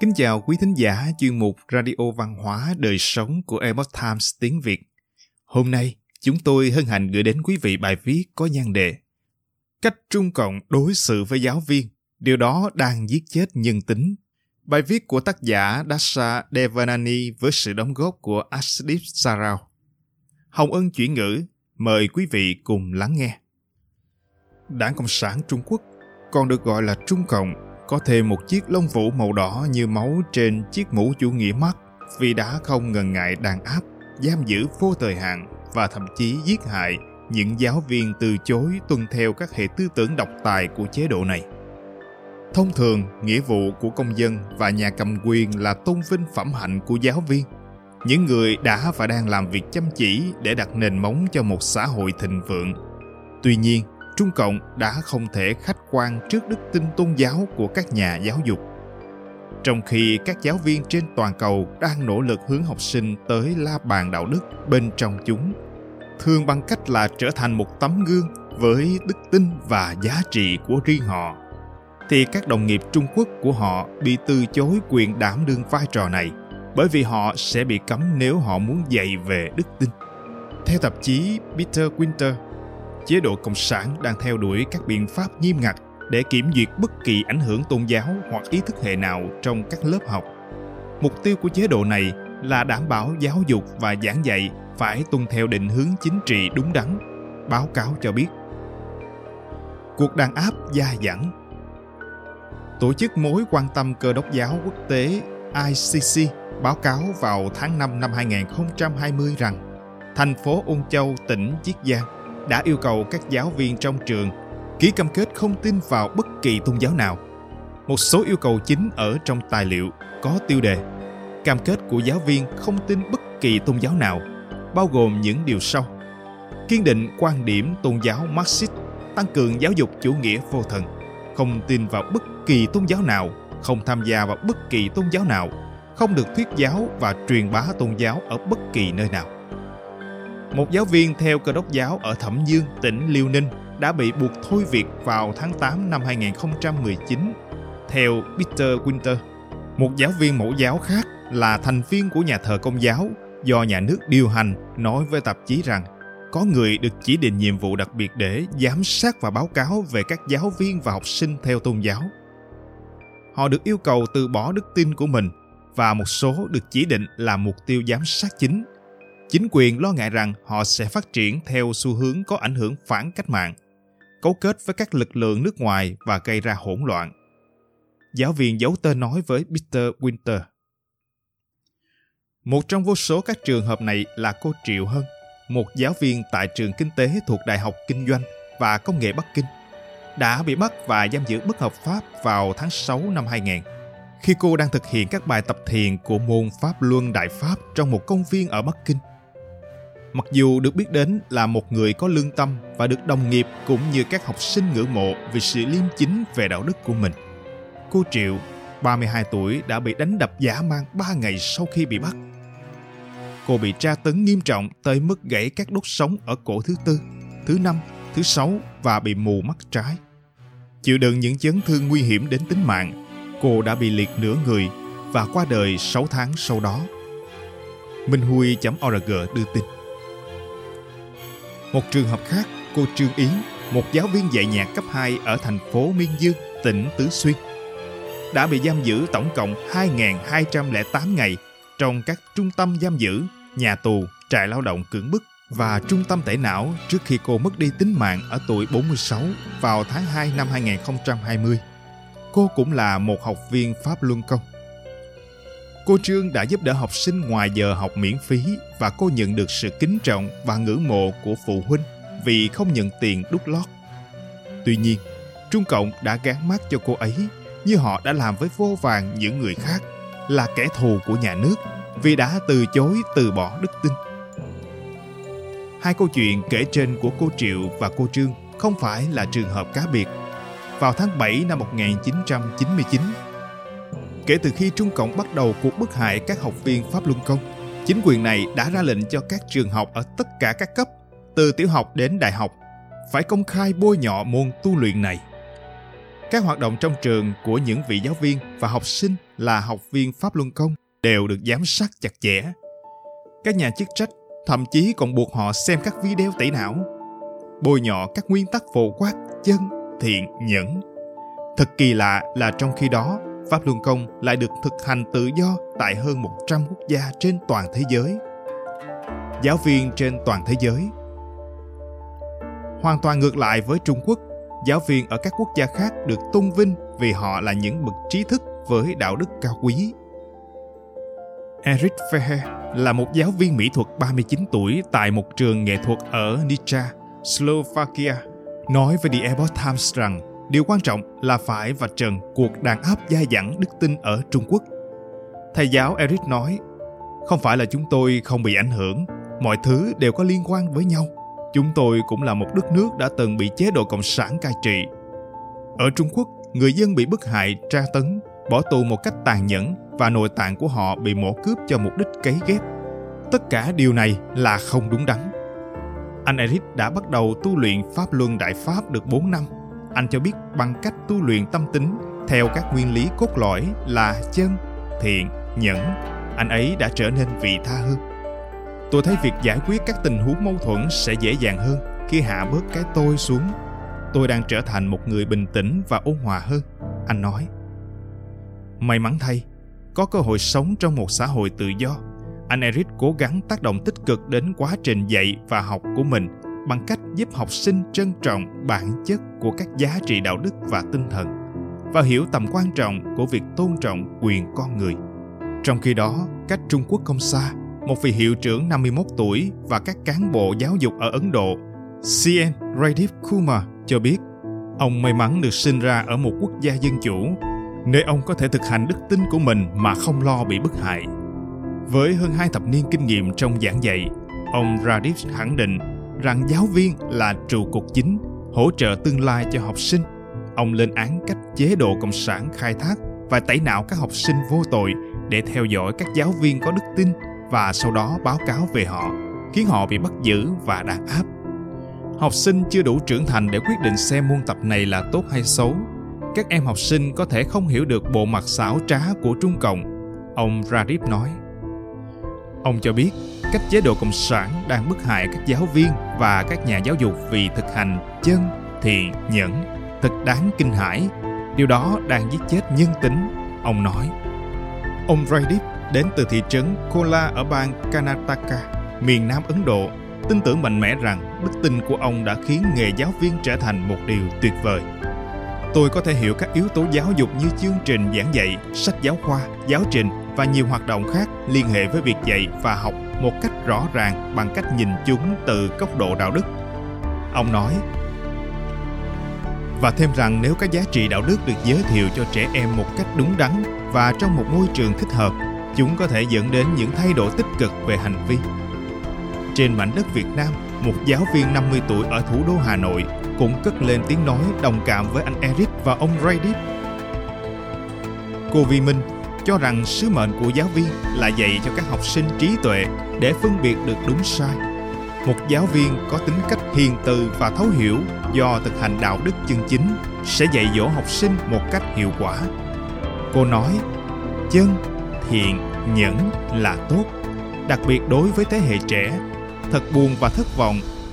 Kính chào quý thính giả chuyên mục Radio Văn hóa Đời Sống của Epoch Times tiếng Việt. Hôm nay, chúng tôi hân hạnh gửi đến quý vị bài viết có nhan đề Cách Trung Cộng đối xử với giáo viên, điều đó đang giết chết nhân tính. Bài viết của tác giả Dasha Devanani với sự đóng góp của Ashdip Sarao. Hồng Ân chuyển ngữ, mời quý vị cùng lắng nghe. Đảng Cộng sản Trung Quốc, còn được gọi là Trung Cộng, có thêm một chiếc lông vũ màu đỏ như máu trên chiếc mũ chủ nghĩa mắt vì đã không ngần ngại đàn áp, giam giữ vô thời hạn và thậm chí giết hại những giáo viên từ chối tuân theo các hệ tư tưởng độc tài của chế độ này. Thông thường, nghĩa vụ của công dân và nhà cầm quyền là tôn vinh phẩm hạnh của giáo viên, những người đã và đang làm việc chăm chỉ để đặt nền móng cho một xã hội thịnh vượng. Tuy nhiên, Trung Cộng đã không thể khách quan trước đức tin tôn giáo của các nhà giáo dục. Trong khi các giáo viên trên toàn cầu đang nỗ lực hướng học sinh tới la bàn đạo đức bên trong chúng, thường bằng cách là trở thành một tấm gương với đức tin và giá trị của riêng họ, thì các đồng nghiệp Trung Quốc của họ bị từ chối quyền đảm đương vai trò này bởi vì họ sẽ bị cấm nếu họ muốn dạy về đức tin. Theo tạp chí Peter Winter, chế độ cộng sản đang theo đuổi các biện pháp nghiêm ngặt để kiểm duyệt bất kỳ ảnh hưởng tôn giáo hoặc ý thức hệ nào trong các lớp học. Mục tiêu của chế độ này là đảm bảo giáo dục và giảng dạy phải tuân theo định hướng chính trị đúng đắn, báo cáo cho biết. Cuộc đàn áp gia dẫn Tổ chức mối quan tâm cơ đốc giáo quốc tế ICC báo cáo vào tháng 5 năm 2020 rằng thành phố Ung Châu, tỉnh Chiết Giang đã yêu cầu các giáo viên trong trường ký cam kết không tin vào bất kỳ tôn giáo nào. Một số yêu cầu chính ở trong tài liệu có tiêu đề Cam kết của giáo viên không tin bất kỳ tôn giáo nào, bao gồm những điều sau. Kiên định quan điểm tôn giáo Marxist, tăng cường giáo dục chủ nghĩa vô thần, không tin vào bất kỳ tôn giáo nào, không tham gia vào bất kỳ tôn giáo nào, không được thuyết giáo và truyền bá tôn giáo ở bất kỳ nơi nào. Một giáo viên theo cơ đốc giáo ở Thẩm Dương, tỉnh Liêu Ninh đã bị buộc thôi việc vào tháng 8 năm 2019. Theo Peter Winter, một giáo viên mẫu giáo khác là thành viên của nhà thờ công giáo do nhà nước điều hành nói với tạp chí rằng có người được chỉ định nhiệm vụ đặc biệt để giám sát và báo cáo về các giáo viên và học sinh theo tôn giáo. Họ được yêu cầu từ bỏ đức tin của mình và một số được chỉ định là mục tiêu giám sát chính. Chính quyền lo ngại rằng họ sẽ phát triển theo xu hướng có ảnh hưởng phản cách mạng, cấu kết với các lực lượng nước ngoài và gây ra hỗn loạn. Giáo viên giấu tên nói với Peter Winter. Một trong vô số các trường hợp này là cô Triệu Hân, một giáo viên tại trường kinh tế thuộc Đại học Kinh doanh và Công nghệ Bắc Kinh, đã bị bắt và giam giữ bất hợp pháp vào tháng 6 năm 2000 khi cô đang thực hiện các bài tập thiền của môn Pháp Luân Đại Pháp trong một công viên ở Bắc Kinh. Mặc dù được biết đến là một người có lương tâm và được đồng nghiệp cũng như các học sinh ngưỡng mộ vì sự liêm chính về đạo đức của mình, cô Triệu, 32 tuổi đã bị đánh đập giả mang 3 ngày sau khi bị bắt. Cô bị tra tấn nghiêm trọng tới mức gãy các đốt sống ở cổ thứ tư, thứ năm, thứ sáu và bị mù mắt trái. Chịu đựng những chấn thương nguy hiểm đến tính mạng, cô đã bị liệt nửa người và qua đời 6 tháng sau đó. Minh Huy .org đưa tin. Một trường hợp khác, cô Trương Yến, một giáo viên dạy nhạc cấp 2 ở thành phố Miên Dương, tỉnh Tứ Xuyên, đã bị giam giữ tổng cộng 2.208 ngày trong các trung tâm giam giữ, nhà tù, trại lao động cưỡng bức và trung tâm tẩy não trước khi cô mất đi tính mạng ở tuổi 46 vào tháng 2 năm 2020. Cô cũng là một học viên Pháp Luân Công. Cô Trương đã giúp đỡ học sinh ngoài giờ học miễn phí và cô nhận được sự kính trọng và ngưỡng mộ của phụ huynh vì không nhận tiền đút lót. Tuy nhiên, Trung Cộng đã gán mắt cho cô ấy như họ đã làm với vô vàng những người khác là kẻ thù của nhà nước vì đã từ chối từ bỏ đức tin. Hai câu chuyện kể trên của cô Triệu và cô Trương không phải là trường hợp cá biệt. Vào tháng 7 năm 1999, kể từ khi Trung Cộng bắt đầu cuộc bức hại các học viên Pháp Luân Công, chính quyền này đã ra lệnh cho các trường học ở tất cả các cấp, từ tiểu học đến đại học, phải công khai bôi nhọ môn tu luyện này. Các hoạt động trong trường của những vị giáo viên và học sinh là học viên Pháp Luân Công đều được giám sát chặt chẽ. Các nhà chức trách thậm chí còn buộc họ xem các video tẩy não, bôi nhọ các nguyên tắc phổ quát chân, thiện, nhẫn. Thật kỳ lạ là trong khi đó, Pháp Luân Công lại được thực hành tự do tại hơn 100 quốc gia trên toàn thế giới. Giáo viên trên toàn thế giới Hoàn toàn ngược lại với Trung Quốc, giáo viên ở các quốc gia khác được tôn vinh vì họ là những bậc trí thức với đạo đức cao quý. Eric Fehe là một giáo viên mỹ thuật 39 tuổi tại một trường nghệ thuật ở Nitra, Slovakia, nói với The Epoch Times rằng điều quan trọng là phải vạch trần cuộc đàn áp dai dẳng đức tin ở Trung Quốc. Thầy giáo Eric nói, không phải là chúng tôi không bị ảnh hưởng, mọi thứ đều có liên quan với nhau. Chúng tôi cũng là một đất nước đã từng bị chế độ cộng sản cai trị. Ở Trung Quốc, người dân bị bức hại, tra tấn, bỏ tù một cách tàn nhẫn và nội tạng của họ bị mổ cướp cho mục đích cấy ghép. Tất cả điều này là không đúng đắn. Anh Eric đã bắt đầu tu luyện Pháp Luân Đại Pháp được 4 năm. Anh cho biết bằng cách tu luyện tâm tính theo các nguyên lý cốt lõi là chân, thiện, nhẫn, anh ấy đã trở nên vị tha hơn. Tôi thấy việc giải quyết các tình huống mâu thuẫn sẽ dễ dàng hơn khi hạ bớt cái tôi xuống. Tôi đang trở thành một người bình tĩnh và ôn hòa hơn, anh nói. May mắn thay, có cơ hội sống trong một xã hội tự do. Anh Eric cố gắng tác động tích cực đến quá trình dạy và học của mình bằng cách giúp học sinh trân trọng bản chất của các giá trị đạo đức và tinh thần và hiểu tầm quan trọng của việc tôn trọng quyền con người. Trong khi đó, cách Trung Quốc không xa, một vị hiệu trưởng 51 tuổi và các cán bộ giáo dục ở Ấn Độ, CN Radhip Kumar cho biết, ông may mắn được sinh ra ở một quốc gia dân chủ nơi ông có thể thực hành đức tin của mình mà không lo bị bức hại. Với hơn hai thập niên kinh nghiệm trong giảng dạy, ông Radhip khẳng định rằng giáo viên là trụ cột chính, hỗ trợ tương lai cho học sinh. Ông lên án cách chế độ cộng sản khai thác và tẩy não các học sinh vô tội để theo dõi các giáo viên có đức tin và sau đó báo cáo về họ, khiến họ bị bắt giữ và đàn áp. Học sinh chưa đủ trưởng thành để quyết định xem môn tập này là tốt hay xấu các em học sinh có thể không hiểu được bộ mặt xảo trá của Trung Cộng, ông Radip nói. Ông cho biết cách chế độ Cộng sản đang bức hại các giáo viên và các nhà giáo dục vì thực hành chân, thiện, nhẫn, thật đáng kinh hãi. Điều đó đang giết chết nhân tính, ông nói. Ông Radip đến từ thị trấn Kola ở bang Karnataka, miền Nam Ấn Độ, tin tưởng mạnh mẽ rằng đức tin của ông đã khiến nghề giáo viên trở thành một điều tuyệt vời. Tôi có thể hiểu các yếu tố giáo dục như chương trình giảng dạy, sách giáo khoa, giáo trình và nhiều hoạt động khác liên hệ với việc dạy và học một cách rõ ràng bằng cách nhìn chúng từ góc độ đạo đức. Ông nói, và thêm rằng nếu các giá trị đạo đức được giới thiệu cho trẻ em một cách đúng đắn và trong một môi trường thích hợp, chúng có thể dẫn đến những thay đổi tích cực về hành vi. Trên mảnh đất Việt Nam, một giáo viên 50 tuổi ở thủ đô Hà Nội cũng cất lên tiếng nói đồng cảm với anh Eric và ông Radip. Cô Vi Minh cho rằng sứ mệnh của giáo viên là dạy cho các học sinh trí tuệ để phân biệt được đúng sai. Một giáo viên có tính cách hiền từ và thấu hiểu do thực hành đạo đức chân chính sẽ dạy dỗ học sinh một cách hiệu quả. Cô nói, chân, thiện, nhẫn là tốt, đặc biệt đối với thế hệ trẻ. Thật buồn và thất vọng